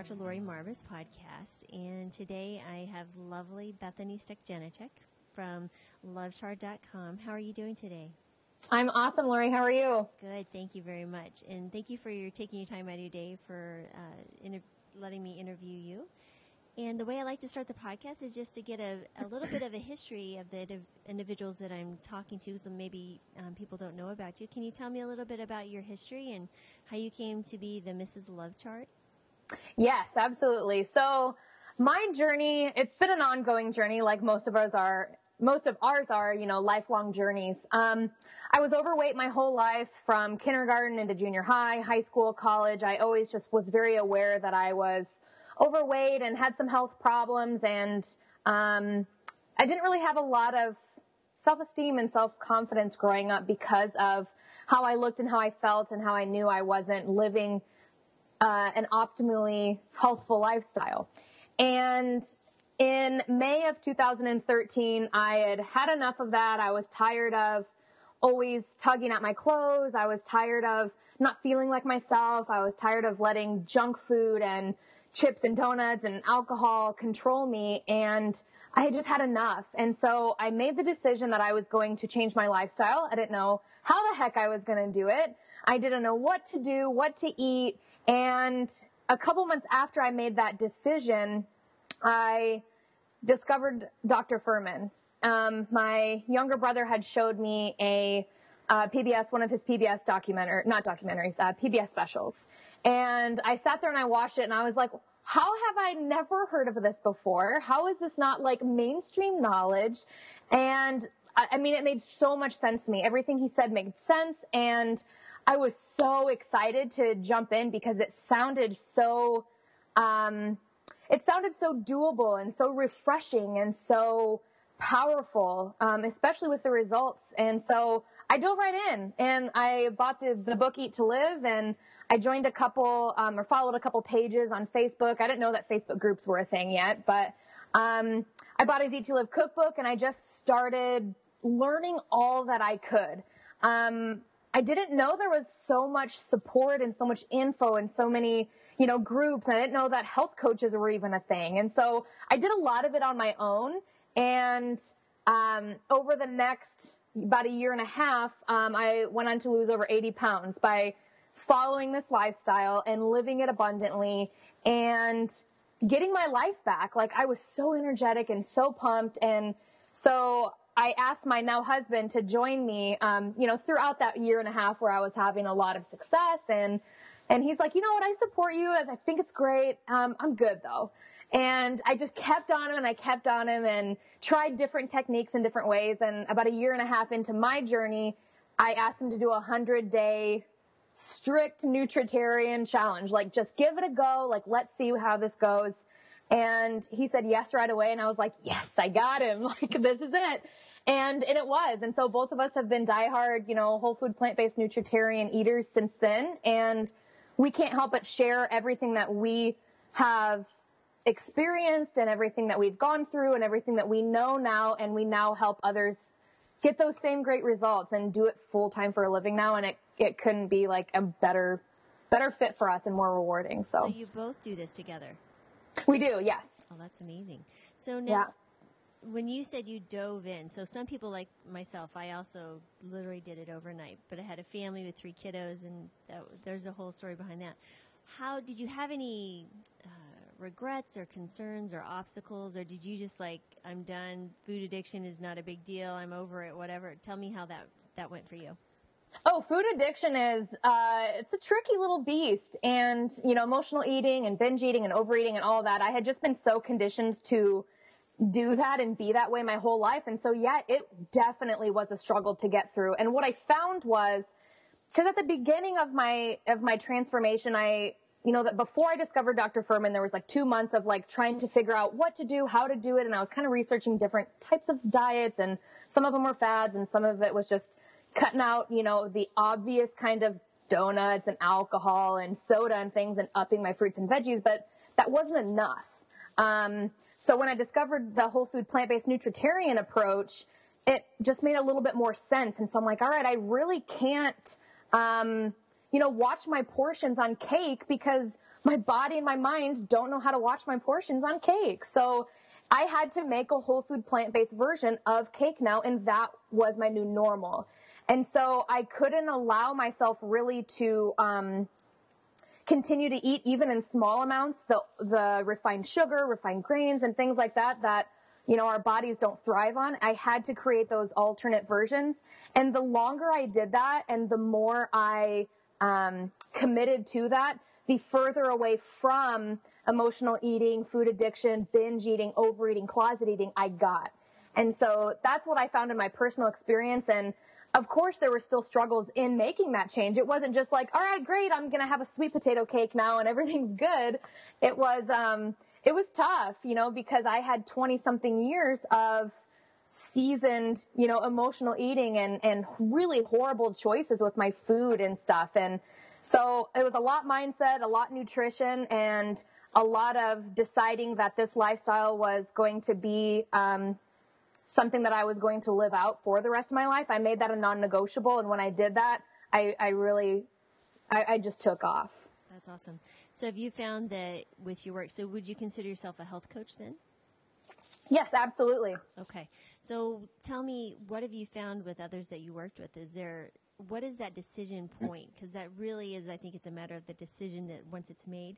Dr. Lori Marbas podcast, and today I have lovely Bethany Stekjanichek from lovechard.com. How are you doing today? I'm awesome, Lori. How are you? Good, thank you very much, and thank you for your taking your time out of your day for uh, inter- letting me interview you. And the way I like to start the podcast is just to get a, a little bit of a history of the individuals that I'm talking to, so maybe um, people don't know about you. Can you tell me a little bit about your history and how you came to be the Mrs. Love Chard? Yes, absolutely. So my journey, it's been an ongoing journey like most of us are most of ours are, you know, lifelong journeys. Um, I was overweight my whole life from kindergarten into junior high, high school, college. I always just was very aware that I was overweight and had some health problems and, um, I didn't really have a lot of self-esteem and self-confidence growing up because of how I looked and how I felt and how I knew I wasn't living uh, an optimally healthful lifestyle. And in May of 2013, I had had enough of that. I was tired of always tugging at my clothes. I was tired of not feeling like myself. I was tired of letting junk food and chips and donuts and alcohol control me. And I had just had enough. And so I made the decision that I was going to change my lifestyle. I didn't know how the heck I was going to do it. I didn't know what to do, what to eat. And a couple months after I made that decision, I discovered Dr. Fuhrman. Um, my younger brother had showed me a uh, PBS, one of his PBS documentary, not documentaries, uh, PBS specials. And I sat there and I watched it and I was like, how have I never heard of this before? How is this not like mainstream knowledge? And I, I mean, it made so much sense to me. Everything he said made sense. And I was so excited to jump in because it sounded so, um, it sounded so doable and so refreshing and so powerful, um, especially with the results. And so I dove right in and I bought the, the book Eat to Live and I joined a couple um, or followed a couple pages on Facebook. I didn't know that Facebook groups were a thing yet, but um, I bought his Eat to Live cookbook and I just started learning all that I could. Um, I didn't know there was so much support and so much info and so many, you know, groups. I didn't know that health coaches were even a thing. And so I did a lot of it on my own. And um, over the next about a year and a half, um, I went on to lose over 80 pounds by following this lifestyle and living it abundantly and getting my life back. Like I was so energetic and so pumped. And so I asked my now husband to join me, um, you know, throughout that year and a half where I was having a lot of success. And, and he's like, you know what? I support you. I think it's great. Um, I'm good though. And I just kept on him and I kept on him and tried different techniques in different ways. And about a year and a half into my journey, I asked him to do a hundred day strict nutritarian challenge. Like just give it a go. Like let's see how this goes. And he said yes right away. And I was like, yes, I got him. Like this is it. And, and it was. And so both of us have been diehard, you know, whole food plant-based nutritarian eaters since then. And we can't help but share everything that we have experienced and everything that we've gone through and everything that we know now. And we now help others get those same great results and do it full time for a living now. And it, it couldn't be like a better, better fit for us and more rewarding. So, so you both do this together. We do, yes. Oh, that's amazing. So now. When you said you dove in, so some people like myself, I also literally did it overnight, but I had a family with three kiddos, and that, there's a whole story behind that. How did you have any uh, regrets or concerns or obstacles, or did you just like, I'm done, food addiction is not a big deal, I'm over it, whatever? Tell me how that that went for you. Oh, food addiction is, uh, it's a tricky little beast. And, you know, emotional eating and binge eating and overeating and all that. I had just been so conditioned to do that and be that way my whole life. And so, yeah, it definitely was a struggle to get through. And what I found was, because at the beginning of my, of my transformation, I, you know, that before I discovered Dr. Fuhrman, there was like two months of like trying to figure out what to do, how to do it. And I was kind of researching different types of diets and some of them were fads and some of it was just, cutting out, you know, the obvious kind of donuts and alcohol and soda and things and upping my fruits and veggies, but that wasn't enough. Um, so when I discovered the whole food plant-based nutritarian approach, it just made a little bit more sense. And so I'm like, all right, I really can't, um, you know, watch my portions on cake because my body and my mind don't know how to watch my portions on cake. So I had to make a whole food plant based version of cake now, and that was my new normal. And so I couldn't allow myself really to um, continue to eat, even in small amounts, the, the refined sugar, refined grains, and things like that that you know, our bodies don't thrive on. I had to create those alternate versions. And the longer I did that and the more I um, committed to that, the further away from emotional eating, food addiction, binge eating, overeating, closet eating I got. And so that's what I found in my personal experience. And of course, there were still struggles in making that change. It wasn't just like, all right, great, I'm going to have a sweet potato cake now and everything's good. It was, um, it was tough, you know, because I had 20 something years of seasoned, you know, emotional eating and, and really horrible choices with my food and stuff. And so it was a lot mindset, a lot nutrition, and a lot of deciding that this lifestyle was going to be um, something that I was going to live out for the rest of my life. I made that a non-negotiable, and when I did that, I, I really, I, I just took off. That's awesome. So have you found that with your work, so would you consider yourself a health coach then? Yes, absolutely. Okay. So tell me, what have you found with others that you worked with? Is there, what is that decision point? Because that really is, I think it's a matter of the decision that once it's made.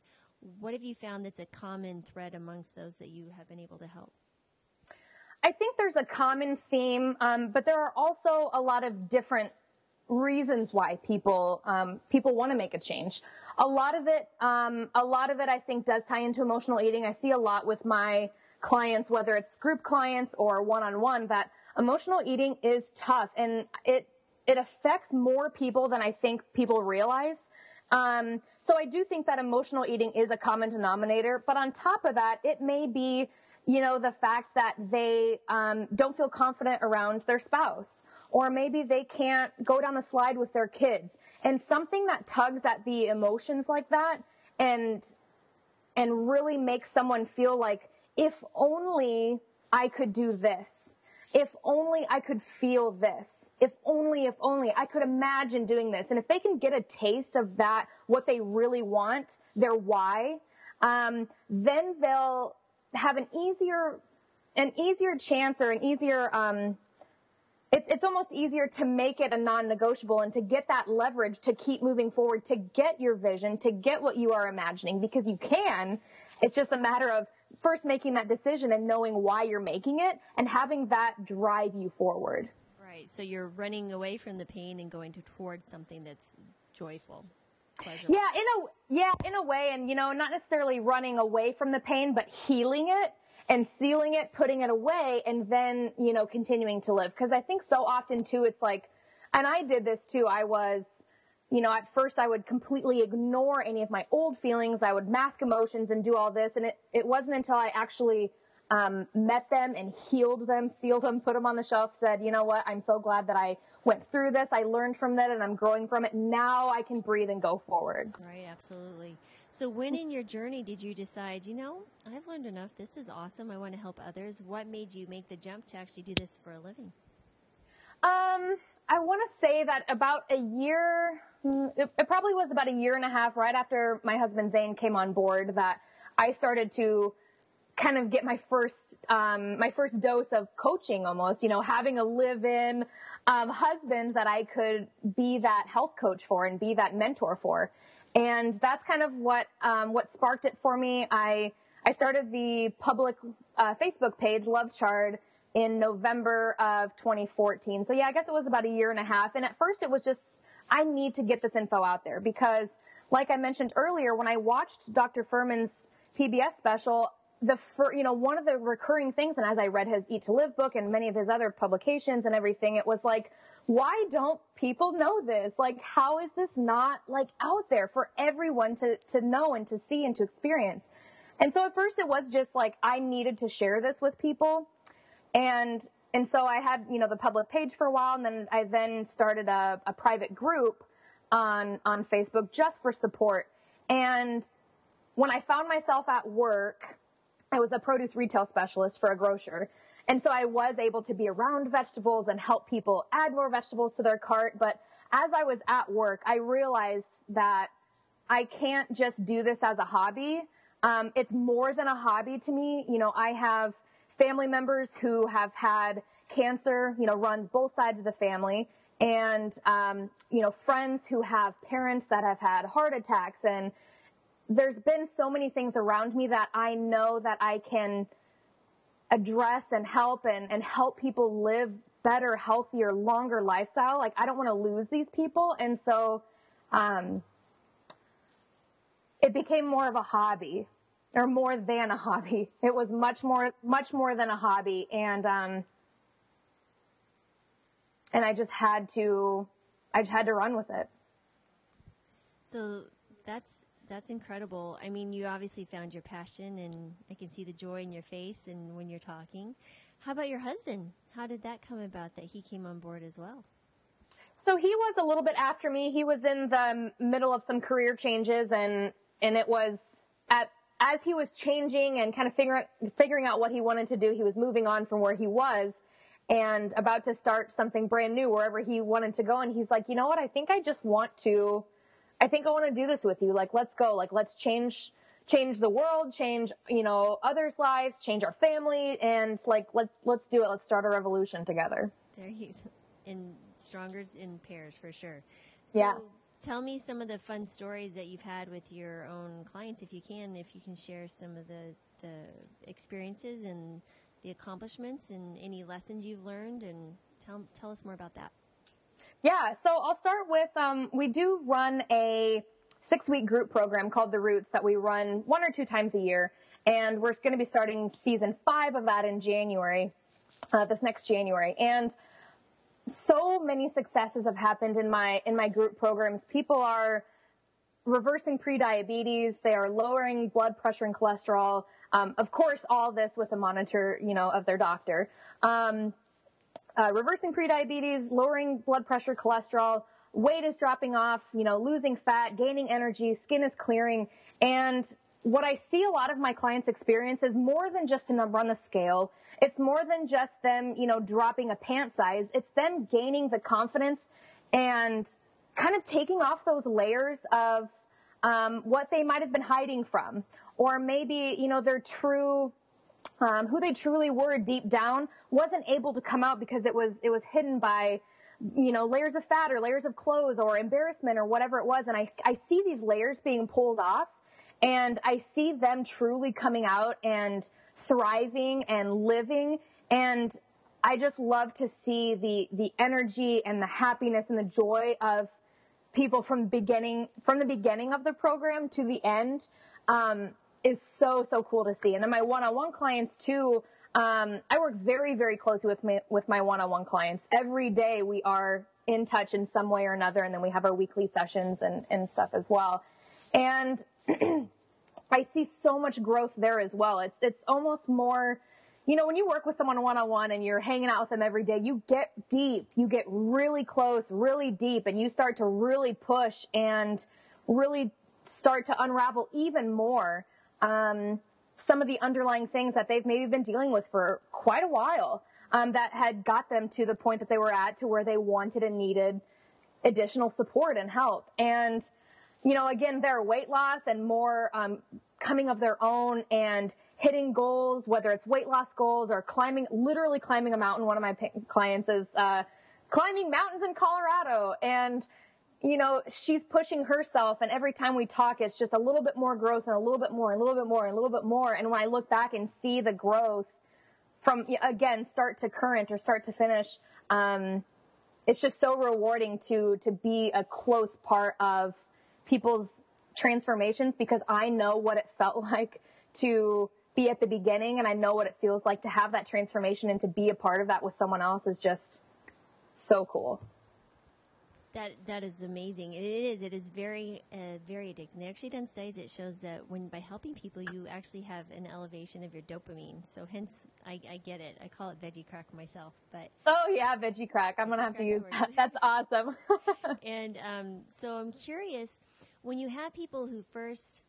What have you found that's a common thread amongst those that you have been able to help? I think there's a common theme, um, but there are also a lot of different reasons why people um, people want to make a change. A lot of it, um, a lot of it, I think, does tie into emotional eating. I see a lot with my clients, whether it's group clients or one-on-one, that emotional eating is tough and it it affects more people than I think people realize. Um, so I do think that emotional eating is a common denominator, but on top of that, it may be, you know, the fact that they um, don't feel confident around their spouse. Or maybe they can't go down the slide with their kids. And something that tugs at the emotions like that and and really makes someone feel like if only I could do this. If only I could feel this. If only if only I could imagine doing this. And if they can get a taste of that what they really want their why um, then they'll have an easier an easier chance or an easier um, it's, it's almost easier to make it a non-negotiable and to get that leverage to keep moving forward, to get your vision, to get what you are imagining because you can. It's just a matter of first making that decision and knowing why you're making it and having that drive you forward. Right. So you're running away from the pain and going to, towards something that's joyful. Yeah, in a yeah, in a way, and you know, not necessarily running away from the pain, but healing it and sealing it, putting it away, and then, you know, continuing to live. Cause I think so often too, it's like, and I did this too. I was, you know, at first I would completely ignore any of my old feelings. I would mask emotions and do all this. And it, it wasn't until I actually, um, met them and healed them, sealed them, put them on the shelf, said, you know what? I'm so glad that I went through this. I learned from that and I'm growing from it. Now I can breathe and go forward. Right. Absolutely. So, when in your journey did you decide, you know, I've learned enough. This is awesome. I want to help others. What made you make the jump to actually do this for a living? Um, I want to say that about a year, it, it, probably was about a year and a half right after my husband Zane came on board that I started to kind of get my first, um, my first dose of coaching almost, you know, having a live-in, um, husband that I could be that health coach for and be that mentor for. And that's kind of what um, what sparked it for me. I I started the public uh, Facebook page Love Chard in November of 2014. So yeah, I guess it was about a year and a half. And at first, it was just I need to get this info out there because, like I mentioned earlier, when I watched Dr. Fuhrman's PBS special, the fir- you know one of the recurring things, and as I read his Eat to Live book and many of his other publications and everything, it was like why don't people know this? Like, how is this not like out there for everyone to, to know and to see and to experience? And so at first it was just like, I needed to share this with people. And, and so I had, you know, the public page for a while and then I then started a, a private group on, on Facebook just for support. And when I found myself at work, I was a produce retail specialist for a grocer and so I was able to be around vegetables and help people add more vegetables to their cart. But as I was at work, I realized that I can't just do this as a hobby. Um, it's more than a hobby to me. You know, I have family members who have had cancer, you know, runs both sides of the family. And, um, you know, friends who have parents that have had heart attacks. And there's been so many things around me that I know that I can address and help and, and help people live better, healthier, longer lifestyle. Like I don't want to lose these people. And so, um, it became more of a hobby or more than a hobby. It was much more, much more than a hobby. And, um, and I just had to, I just had to run with it. So that's that's incredible. I mean, you obviously found your passion, and I can see the joy in your face and when you're talking. How about your husband? How did that come about that he came on board as well? So he was a little bit after me. He was in the middle of some career changes, and and it was at as he was changing and kind of figuring figuring out what he wanted to do. He was moving on from where he was and about to start something brand new wherever he wanted to go. And he's like, you know what? I think I just want to I think I want to do this with you. Like, let's go. Like, let's change, change the world, change, you know, others' lives, change our family, and like, let's let's do it. Let's start a revolution together. There you, in stronger in pairs for sure. So yeah. Tell me some of the fun stories that you've had with your own clients, if you can. If you can share some of the the experiences and the accomplishments and any lessons you've learned, and tell tell us more about that. Yeah, so I'll start with um, we do run a six week group program called The Roots that we run one or two times a year. And we're going to be starting season five of that in January, uh, this next January. And so many successes have happened in my in my group programs. People are reversing prediabetes. They are lowering blood pressure and cholesterol. Um, of course, all this with a monitor, you know, of their doctor. Um, uh, reversing prediabetes, lowering blood pressure, cholesterol, weight is dropping off, you know, losing fat, gaining energy, skin is clearing. And what I see a lot of my clients experience is more than just the number on the scale. It's more than just them, you know, dropping a pant size. It's them gaining the confidence and kind of taking off those layers of um, what they might have been hiding from, or maybe you know their true um, who they truly were deep down wasn't able to come out because it was it was hidden by you know layers of fat or layers of clothes or embarrassment or whatever it was. And I, I see these layers being pulled off and I see them truly coming out and thriving and living. And I just love to see the the energy and the happiness and the joy of people from beginning from the beginning of the program to the end. Um, is so so cool to see. And then my one-on-one clients too. Um, I work very very closely with my with my one-on-one clients. Every day we are in touch in some way or another, and then we have our weekly sessions and and stuff as well. And I see so much growth there as well. It's it's almost more you know, when you work with someone one on one and you're hanging out with them every day, you get deep, you get really close, really deep, and you start to really push and really start to unravel even more um, some of the underlying things that they've maybe been dealing with for quite a while um, that had got them to the point that they were at to where they wanted and needed additional support and help. And, you know, again, their weight loss and more um, coming of their own and hitting goals, whether it's weight loss goals or climbing, literally climbing a mountain. One of my clients is uh, climbing mountains in Colorado and you know, she's pushing herself and every time we talk, it's just a little bit more growth and a little bit more and a little bit more and a little bit more. And when I look back and see the growth from, again, start to current or start to finish, um, it's just so rewarding to, to be a close part of people's transformations because I know what it felt like to be at the beginning and I know what it feels like to have that transformation and to be a part of that with someone else is just so cool. That that is amazing. It is. It is very uh, very addicting. They actually done studies that shows that when by helping people, you actually have an elevation of your dopamine. So hence, I, I get it. I call it veggie crack myself. But oh yeah, veggie crack. I'm gonna have to use that. That's awesome. and um, so I'm curious when you have people who first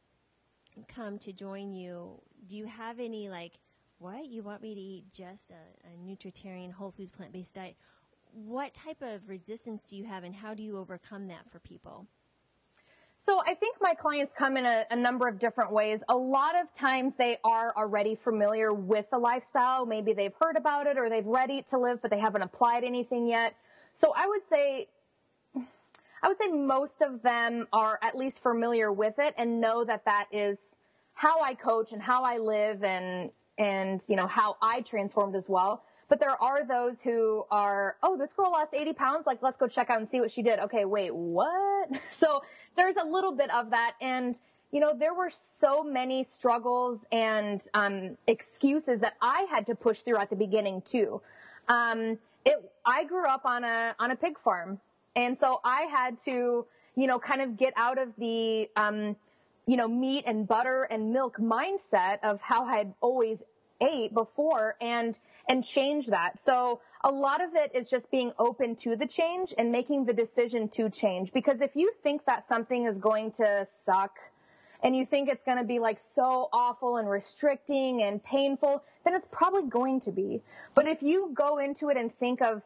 come to join you. Do you have any like what? You want me to eat just a, a nutritarian, whole foods, plant based diet? What type of resistance do you have, and how do you overcome that for people? So I think my clients come in a, a, number of different ways. A lot of times they are already familiar with the lifestyle. Maybe they've heard about it or they've read Eat to Live, but they haven't applied anything yet. So I would say, I would say most of them are at least familiar with it and know that that is how I coach and how I live and, and, you know, how I transformed as well. But there are those who are, oh, this girl lost 80 pounds. Like, let's go check out and see what she did. Okay, wait, what? So there's a little bit of that. And, you know, there were so many struggles and um, excuses that I had to push through at the beginning too. Um, it, I grew up on a on a pig farm, and so I had to, you know, kind of get out of the, um, you know, meat and butter and milk mindset of how I had always ate before and and change that. So a lot of it is just being open to the change and making the decision to change because if you think that something is going to suck and you think it's going to be like so awful and restricting and painful, then it's probably going to be. But if you go into it and think of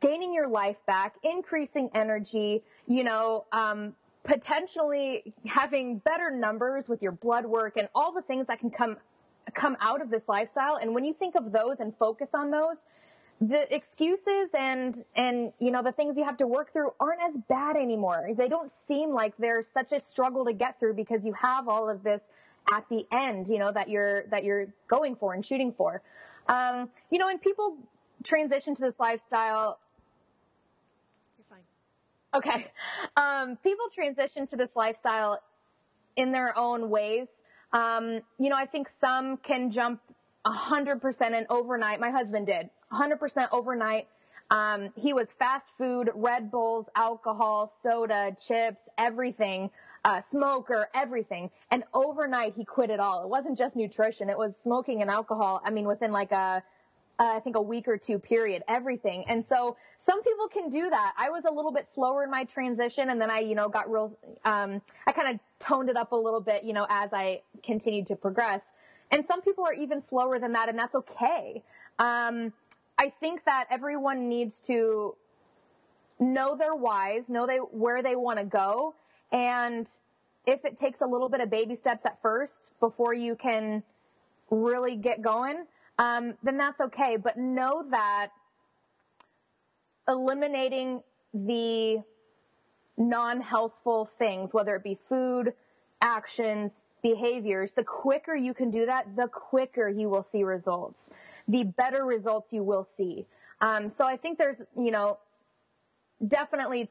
gaining your life back, increasing energy, you know, um, potentially having better numbers with your blood work and all the things that can come come out of this lifestyle. And when you think of those and focus on those, the excuses and and you know the things you have to work through aren't as bad anymore. They don't seem like they're such a struggle to get through because you have all of this at the end, you know that you're that you're going for and shooting for. Um, you know, and people transition to this lifestyle. You're fine. Okay, um, people transition to this lifestyle in their own ways. Um, you know, I think some can jump 100% and overnight. My husband did 100% overnight. Um, he was fast food, Red Bulls, alcohol, soda, chips, everything, uh, smoker, everything. And overnight he quit it all. It wasn't just nutrition. It was smoking and alcohol. I mean, within like a, uh, I think a week or two period, everything. And so some people can do that. I was a little bit slower in my transition and then I, you know, got real, um, I kind of toned it up a little bit, you know, as I continued to progress. And some people are even slower than that and that's okay. Um, I think that everyone needs to know their whys, know they, where they want to go. And if it takes a little bit of baby steps at first before you can really get going, um, then that's okay. But know that eliminating the non-healthful things, whether it be food, actions, behaviors, the quicker you can do that, the quicker you will see results, the better results you will see. Um, so I think there's, you know, definitely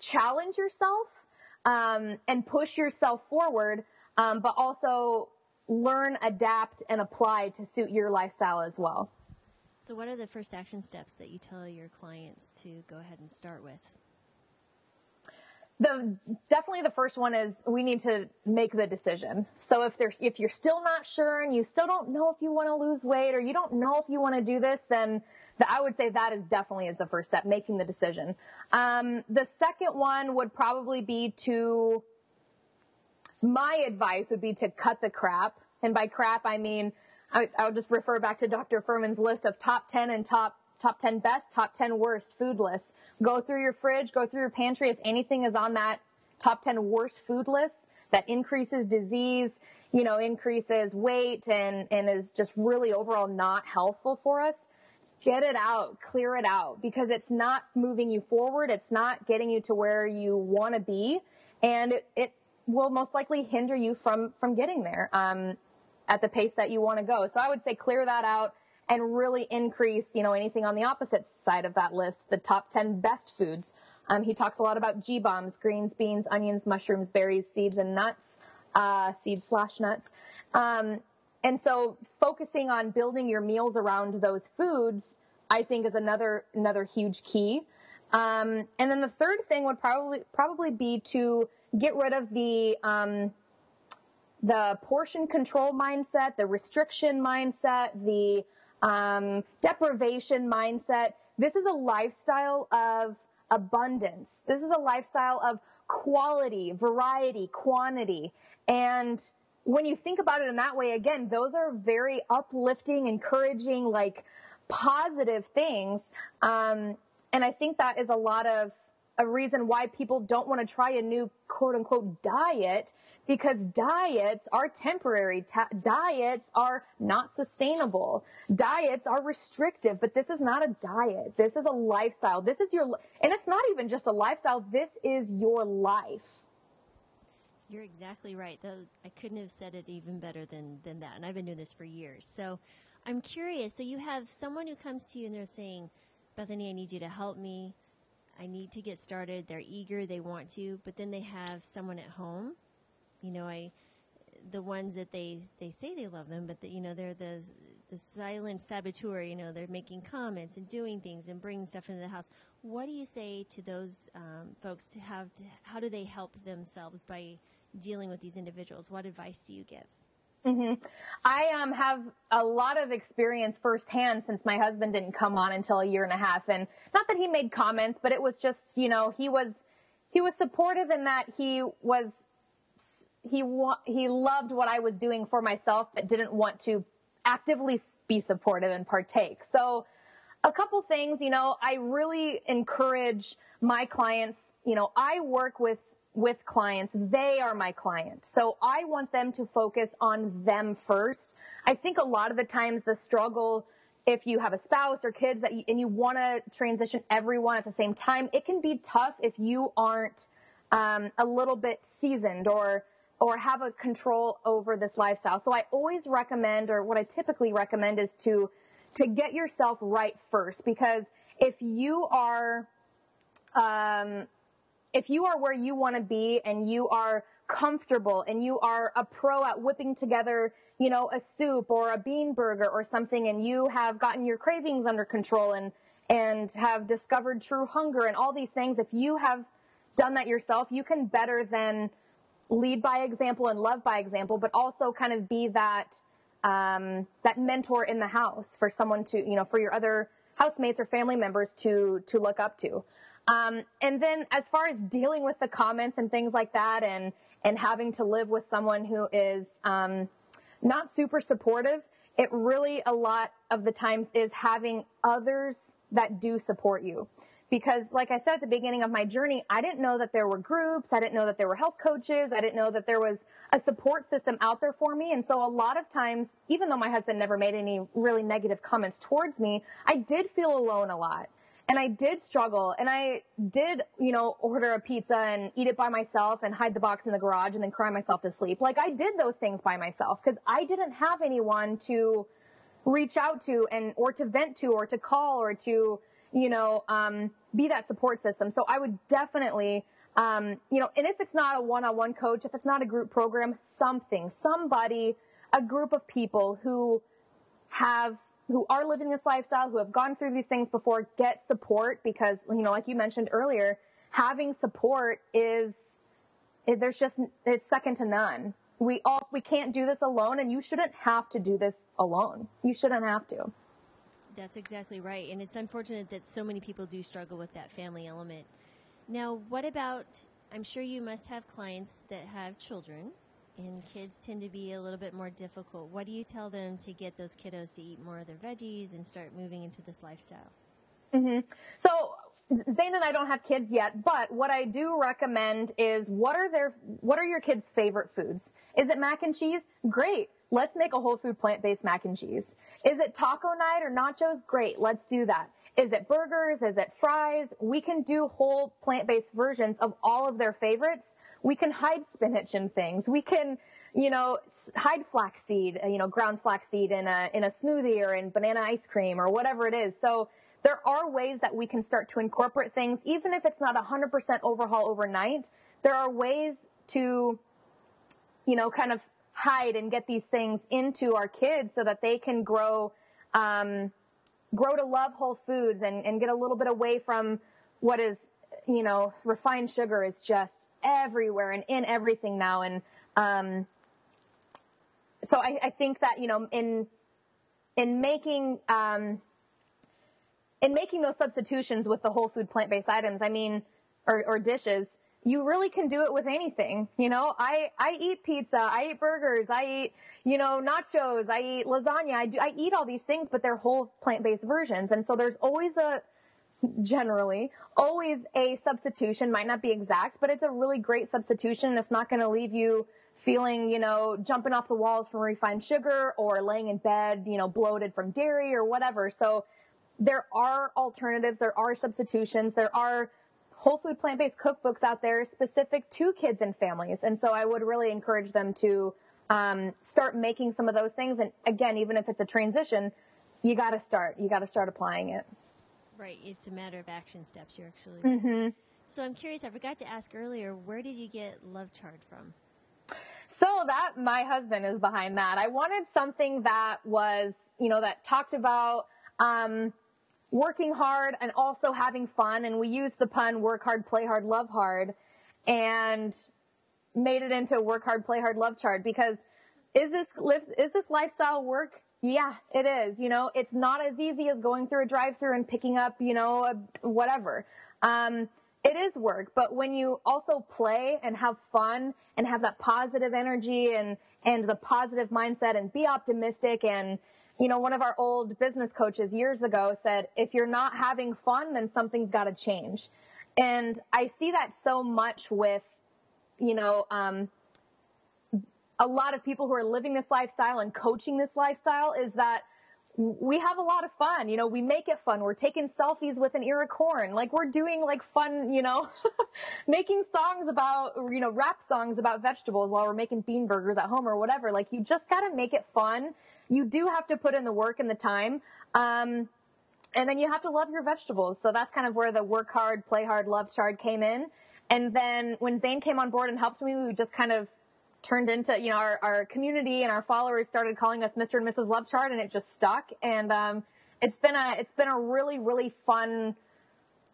challenge yourself um, and push yourself forward, um, but also learn, adapt, and apply to suit your lifestyle as well. So, what are the first action steps that you tell your clients to go ahead and start with? The definitely the first one is we need to make the decision. So if there's if you're still not sure and you still don't know if you want to lose weight or you don't know if you want to do this, then the, I would say that is definitely is the first step, making the decision. Um, the second one would probably be to my advice would be to cut the crap. And by crap, I mean, I, I'll just refer back to Dr. Fuhrman's list of top 10 and top top 10 best, top 10 worst food lists. Go through your fridge, go through your pantry. If anything is on that top 10 worst food list that increases disease, you know, increases weight and, and is just really overall not helpful for us, get it out, clear it out because it's not moving you forward. It's not getting you to where you want to be. And it, it will most likely hinder you from from getting there um, at the pace that you want to go. So I would say clear that out and really increase, you know, anything on the opposite side of that list, the top 10 best foods. Um, he talks a lot about G bombs, greens, beans, onions, mushrooms, berries, seeds, and nuts, uh, seeds slash nuts. Um, and so focusing on building your meals around those foods, I think is another, another huge key. Um, and then the third thing would probably, probably be to get rid of the um, the portion control mindset, the restriction mindset, the um, deprivation mindset. This is a lifestyle of abundance. This is a lifestyle of quality, variety, quantity, and when you think about it in that way, again, those are very uplifting, encouraging, like positive things. Um, and I think that is a lot of a reason why people don't want to try a new quote unquote diet because diets are temporary. Diets are not sustainable. Diets are restrictive, but this is not a diet. This is a lifestyle. This is your, and it's not even just a lifestyle. This is your life. You're exactly right. I couldn't have said it even better than, than that. And I've been doing this for years. So I'm curious. So you have someone who comes to you and they're saying, Bethany, I need you to help me. I need to get started. They're eager, they want to, but then they have someone at home. You know, I the ones that they they say they love them, but the, you know they're the the silent saboteur. You know, they're making comments and doing things and bringing stuff into the house. What do you say to those um, folks to have? To, how do they help themselves by dealing with these individuals? What advice do you give? Mm-hmm. I um, have a lot of experience firsthand since my husband didn't come on until a year and a half, and not that he made comments, but it was just you know he was he was supportive in that he was he wa- he loved what I was doing for myself, but didn't want to actively be supportive and partake. So a couple things, you know, I really encourage my clients, you know, I work with with clients. They are my client. So I want them to focus on them first. I think a lot of the times the struggle if you have a spouse or kids that you, and you want to transition everyone at the same time, it can be tough if you aren't um, a little bit seasoned or or have a control over this lifestyle. So I always recommend, or what I typically recommend, is to to get yourself right first because if you are um, if you are where you want to be and you are comfortable and you are a pro at whipping together, you know, a soup or a bean burger or something and you have gotten your cravings under control and, and have discovered true hunger and all these things, if you have done that yourself, you can better than lead by example and love by example, but also kind of be that, um, that mentor in the house for someone to, you know, for your other housemates or family members to, to look up to. Um, and then as far as dealing with the comments and things like that and, and having to live with someone who is, um, not super supportive, it really a lot of the times is having others that do support you. Because like I said at the beginning of my journey, I didn't know that there were groups. I didn't know that there were health coaches. I didn't know that there was a support system out there for me. And so a lot of times, even though my husband never made any really negative comments towards me, I did feel alone a lot and I did struggle and I did, you know, order a pizza and eat it by myself and hide the box in the garage and then cry myself to sleep. Like I did those things by myself because I didn't have anyone to reach out to and or to vent to or to call or to, you know, um, be that support system. So I would definitely, um, you know, and if it's not a one-on-one coach, if it's not a group program, something, somebody, a group of people who have who are living this lifestyle, who have gone through these things before, get support because, you know, like you mentioned earlier, having support is, there's just, it's second to none. We all, we can't do this alone and you shouldn't have to do this alone. You shouldn't have to. That's exactly right. And it's unfortunate that so many people do struggle with that family element. Now, what about, I'm sure you must have clients that have children and kids tend to be a little bit more difficult. What do you tell them to get those kiddos to eat more of their veggies and start moving into this lifestyle? Mm-hmm. So Zane and I don't have kids yet, but what I do recommend is what are their what are your kids' favorite foods? Is it mac and cheese? Great. Let's make a whole food plant-based mac and cheese. Is it taco night or nachos? Great. Let's do that. Is it burgers? Is it fries? We can do whole plant-based versions of all of their favorites. We can hide spinach in things. We can, you know, hide flaxseed, you know, ground flaxseed in a, in a smoothie or in banana ice cream or whatever it is. So there are ways that we can start to incorporate things, even if it's not a 100% overhaul overnight. There are ways to, you know, kind of hide and get these things into our kids so that they can grow, um, grow to love whole foods and, and get a little bit away from what is, you know, refined sugar is just everywhere and in everything now. And, um, so I, I think that, you know, in, in making, um, in making those substitutions with the whole food plant-based items, I mean, or, or dishes, you really can do it with anything. You know, I, I eat pizza, I eat burgers, I eat, you know, nachos, I eat lasagna, I do, I eat all these things, but they're whole plant-based versions. And so there's always a, generally, always a substitution, might not be exact, but it's a really great substitution. It's not going to leave you feeling, you know, jumping off the walls from refined sugar or laying in bed, you know, bloated from dairy or whatever. So there are alternatives, there are substitutions, there are whole food plant based cookbooks out there specific to kids and families. And so I would really encourage them to um, start making some of those things. And again, even if it's a transition, you got to start. You got to start applying it. Right. It's a matter of action steps. You're actually. Mm-hmm. So I'm curious. I forgot to ask earlier. Where did you get Love Chard from? So that my husband is behind that. I wanted something that was, you know, that talked about um, working hard and also having fun. And we used the pun work hard, play hard, love hard and made it into work hard, play hard, love chard because is this, is this lifestyle work? Yeah, it is. You know, it's not as easy as going through a drive through and picking up, you know, a, whatever. Um, it is work, but when you also play and have fun and have that positive energy and, and the positive mindset and be optimistic and, you know, one of our old business coaches years ago said, if you're not having fun, then something's got to change. And I see that so much with, you know, um, a lot of people who are living this lifestyle and coaching this lifestyle is that we have a lot of fun. You know, we make it fun. We're taking selfies with an corn. Like we're doing like fun, you know, making songs about, you know, rap songs about vegetables while we're making bean burgers at home or whatever. Like you just got to make it fun you do have to put in the work and the time. Um, and then you have to love your vegetables. So that's kind of where the work hard, play hard, love chard came in. And then when Zane came on board and helped me, we just kind of turned into, you know, our, our community and our followers started calling us Mr. and Mrs. Love Chard and it just stuck. And, um, it's been a, it's been a really, really fun,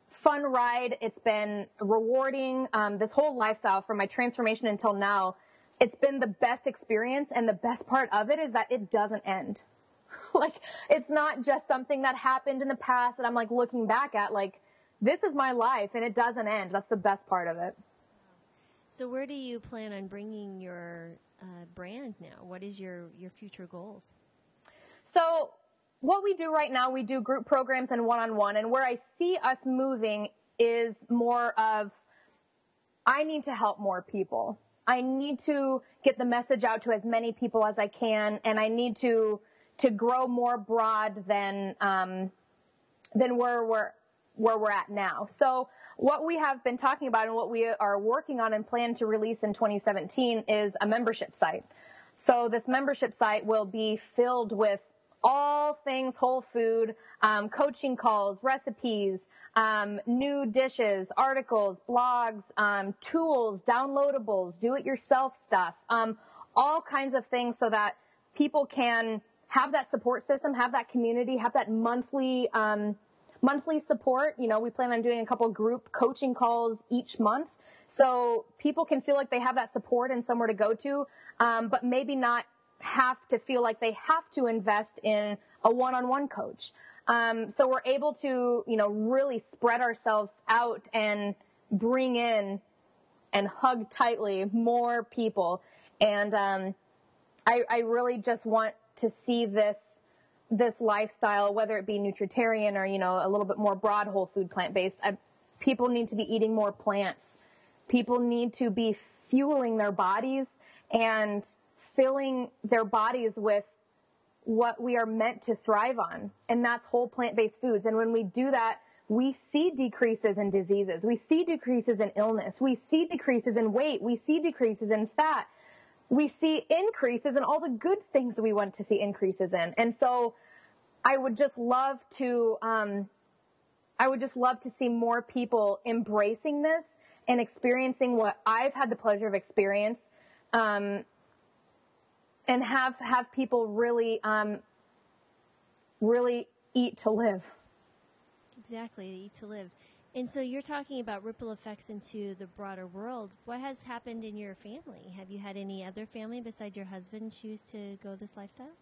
fun ride. It's been rewarding. Um, this whole lifestyle from my transformation until now it's been the best experience and the best part of it is that it doesn't end. like it's not just something that happened in the past that I'm like looking back at like this is my life and it doesn't end. That's the best part of it. So where do you plan on bringing your uh, brand now? What is your your future goals? So what we do right now, we do group programs and one-on-one and where I see us moving is more of I need to help more people. I need to get the message out to as many people as I can, and I need to to grow more broad than um, than where we're where we're at now. So what we have been talking about and what we are working on and plan to release in 2017 is a membership site. So this membership site will be filled with all things whole food, um, coaching calls, recipes, um, new dishes, articles, blogs, um, tools, downloadables, do-it-yourself stuff, um, all kinds of things so that people can have that support system, have that community, have that monthly um, monthly support. You know, we plan on doing a couple group coaching calls each month. So people can feel like they have that support and somewhere to go to, um, but maybe not have to feel like they have to invest in a one-on-one coach. Um, so we're able to, you know, really spread ourselves out and bring in and hug tightly more people. And um, I, I really just want to see this this lifestyle, whether it be nutritarian or you know a little bit more broad whole food plant based. People need to be eating more plants. People need to be fueling their bodies and filling their bodies with what we are meant to thrive on, and that's whole plant-based foods. And when we do that, we see decreases in diseases. We see decreases in illness. We see decreases in weight. We see decreases in fat. We see increases in all the good things we want to see increases in. And so I would just love to, um, I would just love to see more people embracing this and experiencing what I've had the pleasure of experience. Um, and have have people really um, really eat to live. Exactly, eat to live. And so you're talking about ripple effects into the broader world. What has happened in your family? Have you had any other family besides your husband choose to go this lifestyle?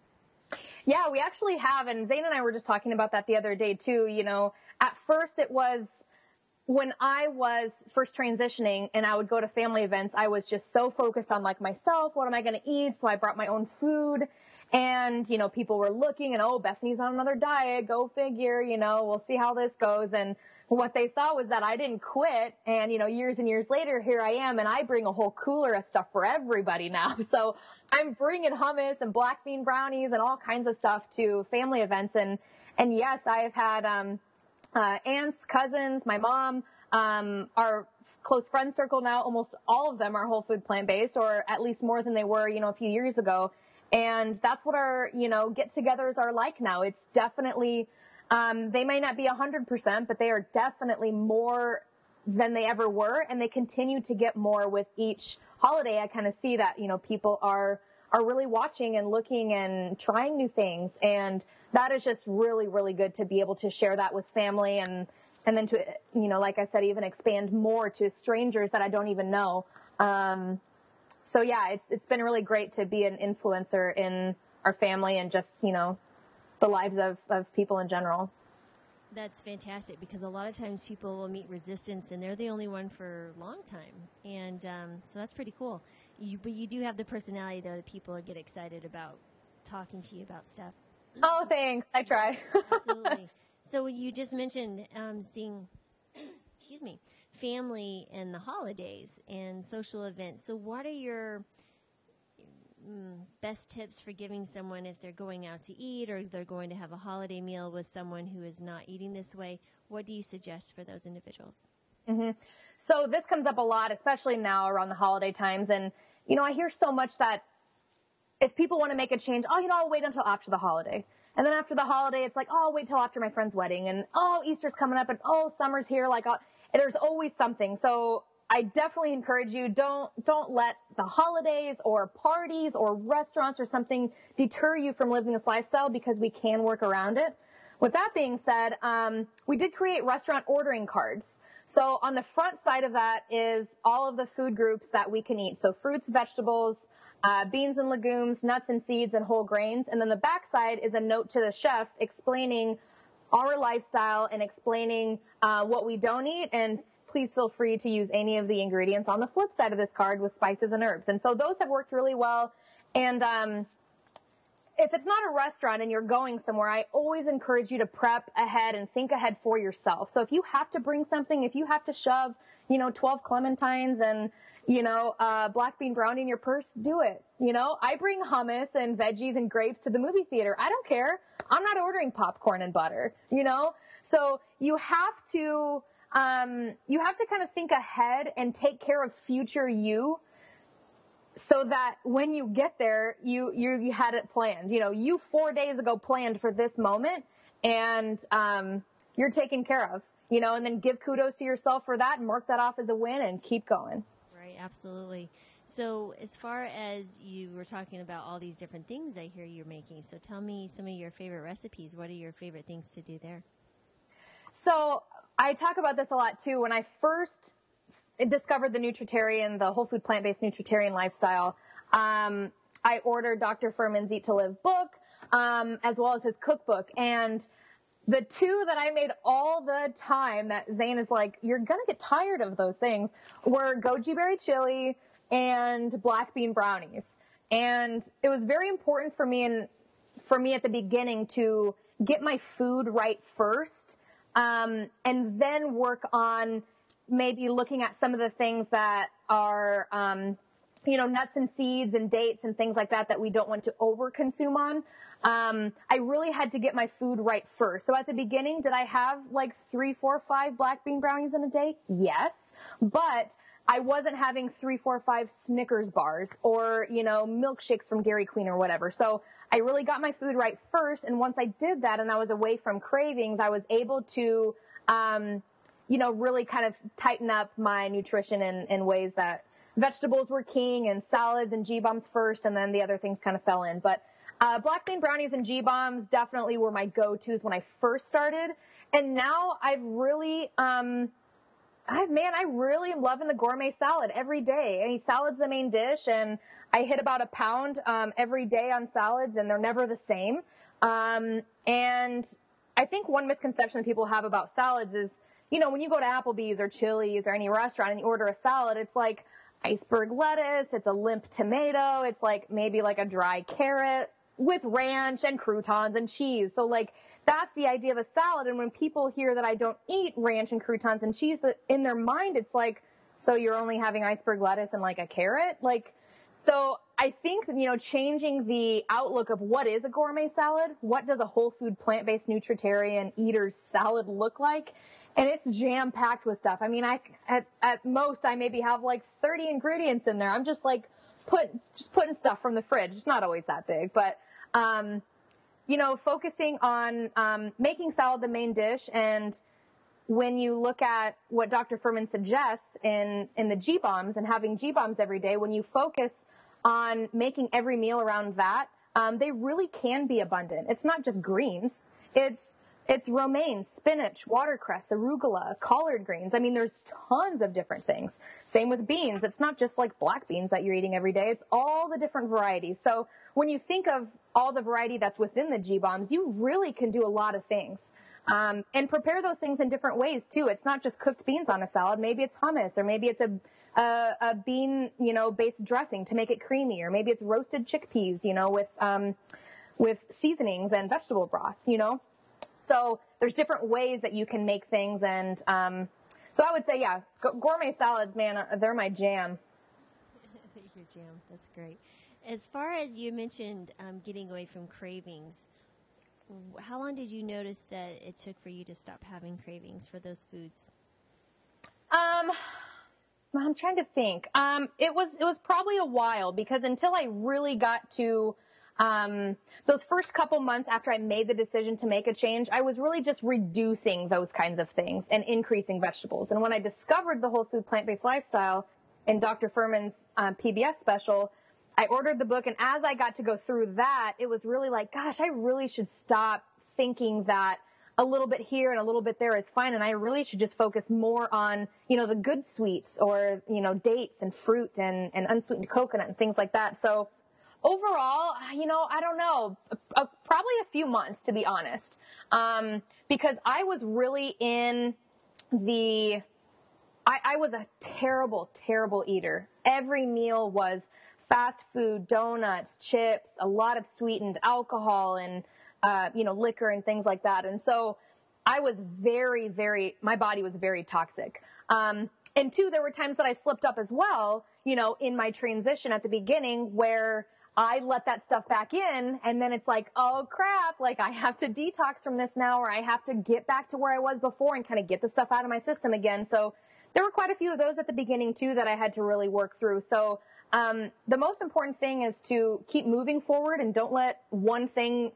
Yeah, we actually have. And Zane and I were just talking about that the other day too. You know, at first it was when I was first transitioning and I would go to family events, I was just so focused on like myself. What am I going to eat? So I brought my own food and, you know, people were looking and, oh, Bethany's on another diet. Go figure, you know, we'll see how this goes. And what they saw was that I didn't quit. And, you know, years and years later, here I am and I bring a whole cooler of stuff for everybody now. So I'm bringing hummus and black bean brownies and all kinds of stuff to family events. And, and yes, I have had, um, uh, aunts, cousins, my mom, um, our close friend circle now, almost all of them are whole food plant based or at least more than they were, you know, a few years ago. And that's what our, you know, get togethers are like now. It's definitely, um, they may not be 100%, but they are definitely more than they ever were. And they continue to get more with each holiday. I kind of see that, you know, people are, are really watching and looking and trying new things. And that is just really, really good to be able to share that with family and, and then to, you know, like I said, even expand more to strangers that I don't even know. Um, so yeah, it's, it's been really great to be an influencer in our family and just, you know, the lives of, of people in general. That's fantastic because a lot of times people will meet resistance and they're the only one for a long time. And um, so that's pretty cool. You, but you do have the personality though that people get excited about talking to you about stuff. Oh, thanks. I try. Absolutely. So you just mentioned um, seeing, excuse me, family and the holidays and social events. So what are your mm, best tips for giving someone if they're going out to eat or they're going to have a holiday meal with someone who is not eating this way? What do you suggest for those individuals? Mm-hmm. So this comes up a lot, especially now around the holiday times. And, you know, I hear so much that if people want to make a change, oh, you know, I'll wait until after the holiday. And then after the holiday, it's like, oh, I'll wait till after my friend's wedding. And oh, Easter's coming up and oh, summer's here. Like, uh, there's always something. So I definitely encourage you, don't, don't let the holidays or parties or restaurants or something deter you from living this lifestyle because we can work around it. With that being said, um, we did create restaurant ordering cards. So on the front side of that is all of the food groups that we can eat. So fruits, vegetables, uh, beans and legumes, nuts and seeds, and whole grains. And then the backside is a note to the chef explaining our lifestyle and explaining uh, what we don't eat. And please feel free to use any of the ingredients on the flip side of this card with spices and herbs. And so those have worked really well. And um, if it's not a restaurant and you're going somewhere, I always encourage you to prep ahead and think ahead for yourself. So if you have to bring something, if you have to shove, you know, 12 clementines and, you know, uh, black bean brownie in your purse, do it. You know, I bring hummus and veggies and grapes to the movie theater. I don't care. I'm not ordering popcorn and butter, you know? So you have to, um, you have to kind of think ahead and take care of future you so that when you get there, you, you, you had it planned. You know, you four days ago planned for this moment and, um, you're taken care of, you know, and then give kudos to yourself for that and mark that off as a win and keep going. Right. Absolutely. So, as far as you were talking about all these different things I hear you're making, so tell me some of your favorite recipes. What are your favorite things to do there? So, I talk about this a lot too. When I first discovered the nutritarian, the whole food plant based nutritarian lifestyle. Um, I ordered Dr. Fuhrman's Eat to Live book, um, as well as his cookbook. And the two that I made all the time that Zane is like, you're gonna get tired of those things were goji berry chili and black bean brownies. And it was very important for me and for me at the beginning to get my food right first, um, and then work on maybe looking at some of the things that are, um, you know, nuts and seeds and dates and things like that that we don't want to over consume on. Um, I really had to get my food right first. So at the beginning, did I have like three, four, five black bean brownies in a day? Yes. But I wasn't having three, four, five Snickers bars or, you know, milkshakes from Dairy Queen or whatever. So I really got my food right first. And once I did that and I was away from cravings, I was able to, um, you know, really kind of tighten up my nutrition in, in ways that vegetables were king and salads and G bombs first, and then the other things kind of fell in. But uh, black bean brownies and G bombs definitely were my go-tos when I first started, and now I've really, um, I man, I really am loving the gourmet salad every day. Mean, salad's the main dish, and I hit about a pound um, every day on salads, and they're never the same. Um, and I think one misconception that people have about salads is you know, when you go to Applebee's or Chili's or any restaurant and you order a salad, it's like iceberg lettuce, it's a limp tomato, it's like maybe like a dry carrot with ranch and croutons and cheese. So like that's the idea of a salad. And when people hear that I don't eat ranch and croutons and cheese, in their mind it's like, so you're only having iceberg lettuce and like a carrot? Like, so I think, you know, changing the outlook of what is a gourmet salad, what does a whole food plant-based nutritarian eater's salad look like? And it's jam packed with stuff. I mean, I at, at most I maybe have like 30 ingredients in there. I'm just like put just putting stuff from the fridge. It's not always that big, but um, you know, focusing on um, making salad the main dish and when you look at what Dr. Fuhrman suggests in in the G bombs and having G bombs every day, when you focus on making every meal around that, um, they really can be abundant. It's not just greens. It's it's romaine, spinach, watercress, arugula, collard greens. I mean, there's tons of different things. Same with beans. It's not just like black beans that you're eating every day. It's all the different varieties. So when you think of all the variety that's within the G bombs, you really can do a lot of things. Um, and prepare those things in different ways too. It's not just cooked beans on a salad. Maybe it's hummus, or maybe it's a, a, a bean, you know, based dressing to make it creamy, or maybe it's roasted chickpeas, you know, with um, with seasonings and vegetable broth, you know. So there's different ways that you can make things. And um, so I would say, yeah, gourmet salads, man, they're my jam. Your jam. That's great. As far as you mentioned um, getting away from cravings, how long did you notice that it took for you to stop having cravings for those foods? Um, I'm trying to think. Um, it was it was probably a while because until I really got to um, those first couple months after I made the decision to make a change, I was really just reducing those kinds of things and increasing vegetables. And when I discovered the whole food plant-based lifestyle in Dr. Fuhrman's um, PBS special, I ordered the book. And as I got to go through that, it was really like, gosh, I really should stop thinking that a little bit here and a little bit there is fine. And I really should just focus more on, you know, the good sweets or, you know, dates and fruit and, and unsweetened coconut and things like that. So overall, you know, I don't know, a, a, probably a few months to be honest, um, because I was really in the. I, I was a terrible, terrible eater. Every meal was fast food, donuts, chips, a lot of sweetened alcohol, and uh, you know, liquor and things like that. And so, I was very, very. My body was very toxic. Um, and two, there were times that I slipped up as well. You know, in my transition at the beginning, where I let that stuff back in and then it's like, oh crap, like I have to detox from this now or I have to get back to where I was before and kind of get the stuff out of my system again. So there were quite a few of those at the beginning too that I had to really work through. So um, the most important thing is to keep moving forward and don't let one thing,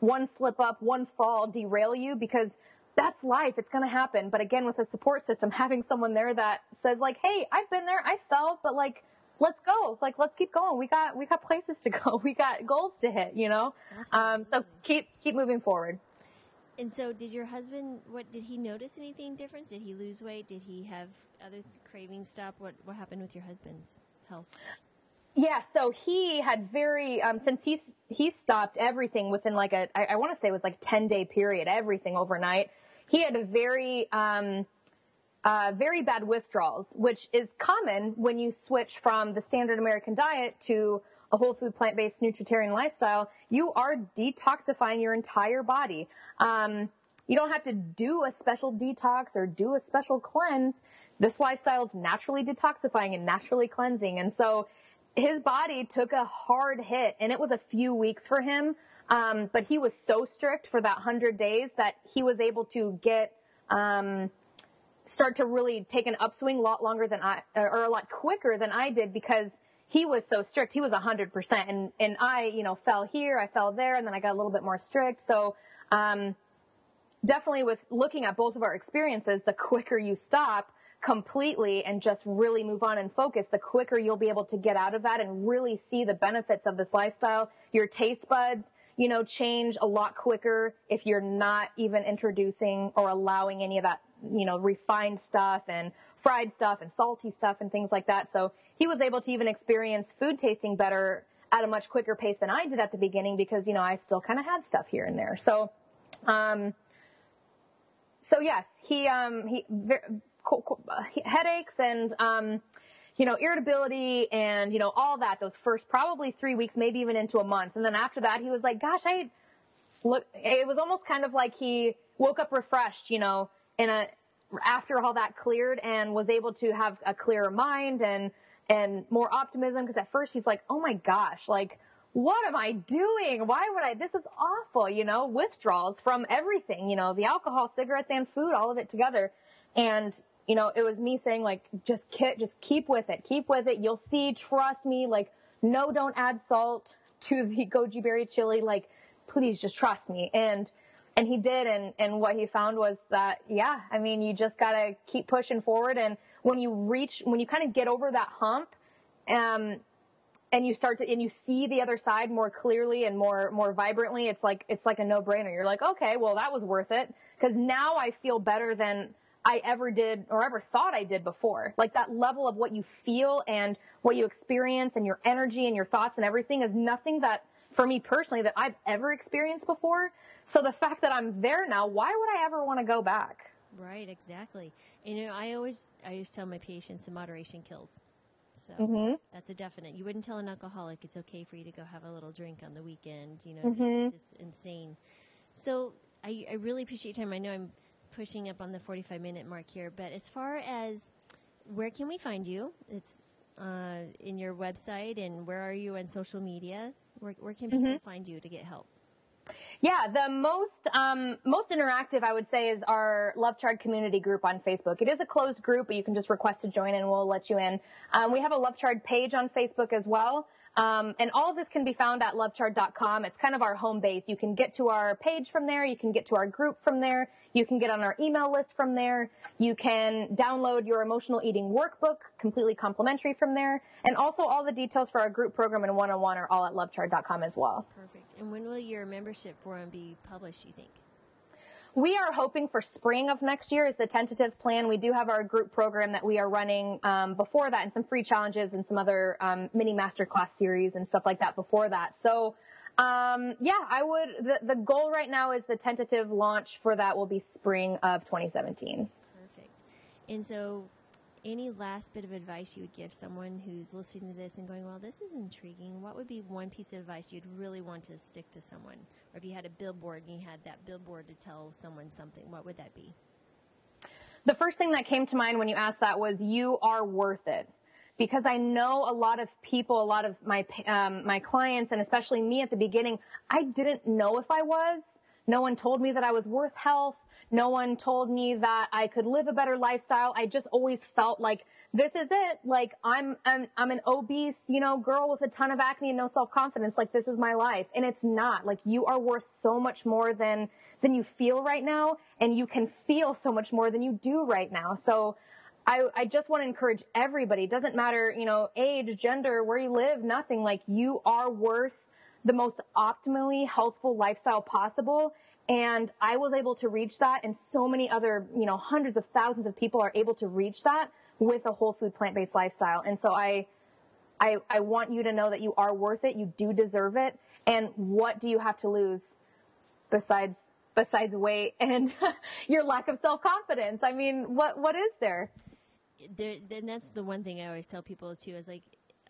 one slip up, one fall derail you because that's life. It's going to happen. But again, with a support system, having someone there that says like, Hey, I've been there. I fell, but like, let's go. Like, let's keep going. We got, we got places to go. We got goals to hit, you know? Um, so keep, keep moving forward. And so did your husband, what, did he notice anything different? Did he lose weight? Did he have other cravings stop? What, what happened with your husband's health? Yeah, so he had very um, since he's he stopped everything within like a I, I want to say it was like ten day period, everything overnight. He had a very um, uh, very bad withdrawals, which is common when you switch from the standard American diet to a whole food plant based nutritarian lifestyle. You are detoxifying your entire body. Um, you don't have to do a special detox or do a special cleanse. This lifestyle is naturally detoxifying and naturally cleansing. And so his body took a hard hit and it was a few weeks for him. Um, but he was so strict for that hundred days that he was able to get, um, start to really take an upswing a lot longer than I, or a lot quicker than I did because he was so strict. He was a hundred percent and, and I, you know, fell here, I fell there, and then I got a little bit more strict. So, um, definitely with looking at both of our experiences, the quicker you stop completely and just really move on and focus, the quicker you'll be able to get out of that and really see the benefits of this lifestyle. Your taste buds, you know, change a lot quicker if you're not even introducing or allowing any of that you know, refined stuff and fried stuff and salty stuff and things like that. So he was able to even experience food tasting better at a much quicker pace than I did at the beginning because, you know, I still kind of had stuff here and there. So, um, so yes, he um, he, very, he headaches and um, you know irritability and you know all that. Those first probably three weeks, maybe even into a month, and then after that, he was like, "Gosh, I look." It was almost kind of like he woke up refreshed, you know, in a after all that cleared and was able to have a clearer mind and and more optimism because at first he's like, "Oh my gosh, like." what am I doing? Why would I? This is awful, you know, withdrawals from everything, you know, the alcohol, cigarettes, and food, all of it together. And, you know, it was me saying like, just keep, just keep with it, keep with it. You'll see, trust me. Like, no, don't add salt to the goji berry chili. Like, please just trust me. And, and he did. And, and what he found was that, yeah, I mean, you just gotta keep pushing forward. And when you reach, when you kind of get over that hump, um, and you start to and you see the other side more clearly and more more vibrantly it's like it's like a no-brainer you're like okay well that was worth it because now i feel better than i ever did or ever thought i did before like that level of what you feel and what you experience and your energy and your thoughts and everything is nothing that for me personally that i've ever experienced before so the fact that i'm there now why would i ever want to go back right exactly you know i always i always tell my patients the moderation kills so mm-hmm. that's a definite. You wouldn't tell an alcoholic it's okay for you to go have a little drink on the weekend. You know, mm-hmm. it's just insane. So I, I really appreciate your time. I know I'm pushing up on the 45 minute mark here, but as far as where can we find you? It's uh, in your website, and where are you on social media? Where, where can people mm-hmm. find you to get help? Yeah, the most um, most interactive I would say is our Love Chard community group on Facebook. It is a closed group, but you can just request to join and we'll let you in. Um, we have a Love Chard page on Facebook as well. Um, and all of this can be found at lovechard.com. It's kind of our home base. You can get to our page from there. You can get to our group from there. You can get on our email list from there. You can download your emotional eating workbook completely complimentary from there. And also all the details for our group program and one-on-one are all at lovechard.com as well. Perfect. And when will your membership forum be published, you think? We are hoping for spring of next year is the tentative plan. We do have our group program that we are running um, before that and some free challenges and some other um, mini masterclass series and stuff like that before that. So, um, yeah, I would, the, the goal right now is the tentative launch for that will be spring of 2017. Perfect. And so any last bit of advice you would give someone who's listening to this and going, well, this is intriguing? What would be one piece of advice you'd really want to stick to someone? Or if you had a billboard and you had that billboard to tell someone something, what would that be? The first thing that came to mind when you asked that was, you are worth it. Because I know a lot of people, a lot of my, um, my clients, and especially me at the beginning, I didn't know if I was. No one told me that I was worth health. No one told me that I could live a better lifestyle. I just always felt like this is it. Like I'm, I'm, I'm an obese, you know, girl with a ton of acne and no self-confidence. Like this is my life. And it's not like you are worth so much more than, than you feel right now. And you can feel so much more than you do right now. So I, I just want to encourage everybody. It doesn't matter, you know, age, gender, where you live, nothing. Like you are worth the most optimally healthful lifestyle possible. And I was able to reach that and so many other, you know, hundreds of thousands of people are able to reach that with a whole food plant-based lifestyle. And so I, I, I want you to know that you are worth it. You do deserve it. And what do you have to lose besides, besides weight and your lack of self-confidence? I mean, what, what is there? There, and that's the one thing I always tell people too is like,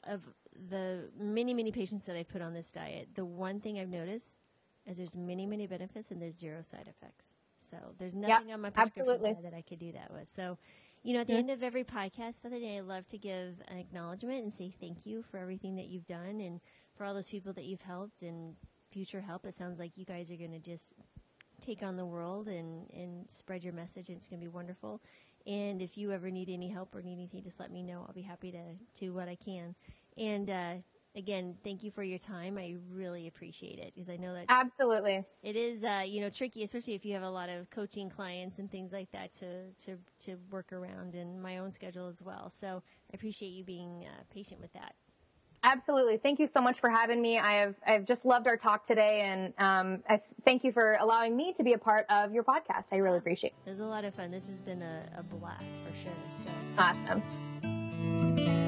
of the many, many patients that I put on this diet, the one thing I've noticed is there's many, many benefits and there's zero side effects. So there's nothing yep, on my prescription that I could do that with. So, you know, at the end of every podcast for the day, I love to give an acknowledgement and say thank you for everything that you've done and for all those people that you've helped and future help. It sounds like you guys are going to just take on the world and, and spread your message and it's going to be wonderful. And if you ever need any help or need anything, just let me know. I'll be happy to do what I can. And uh, again, thank you for your time. I really appreciate it because I know that absolutely it is, uh, you know, tricky, especially if you have a lot of coaching clients and things like that to to to work around, and my own schedule as well. So I appreciate you being uh, patient with that. Absolutely. Thank you so much for having me. I have I've just loved our talk today, and um, I thank you for allowing me to be a part of your podcast. I really appreciate it. It was a lot of fun. This has been a, a blast for sure. So. Awesome.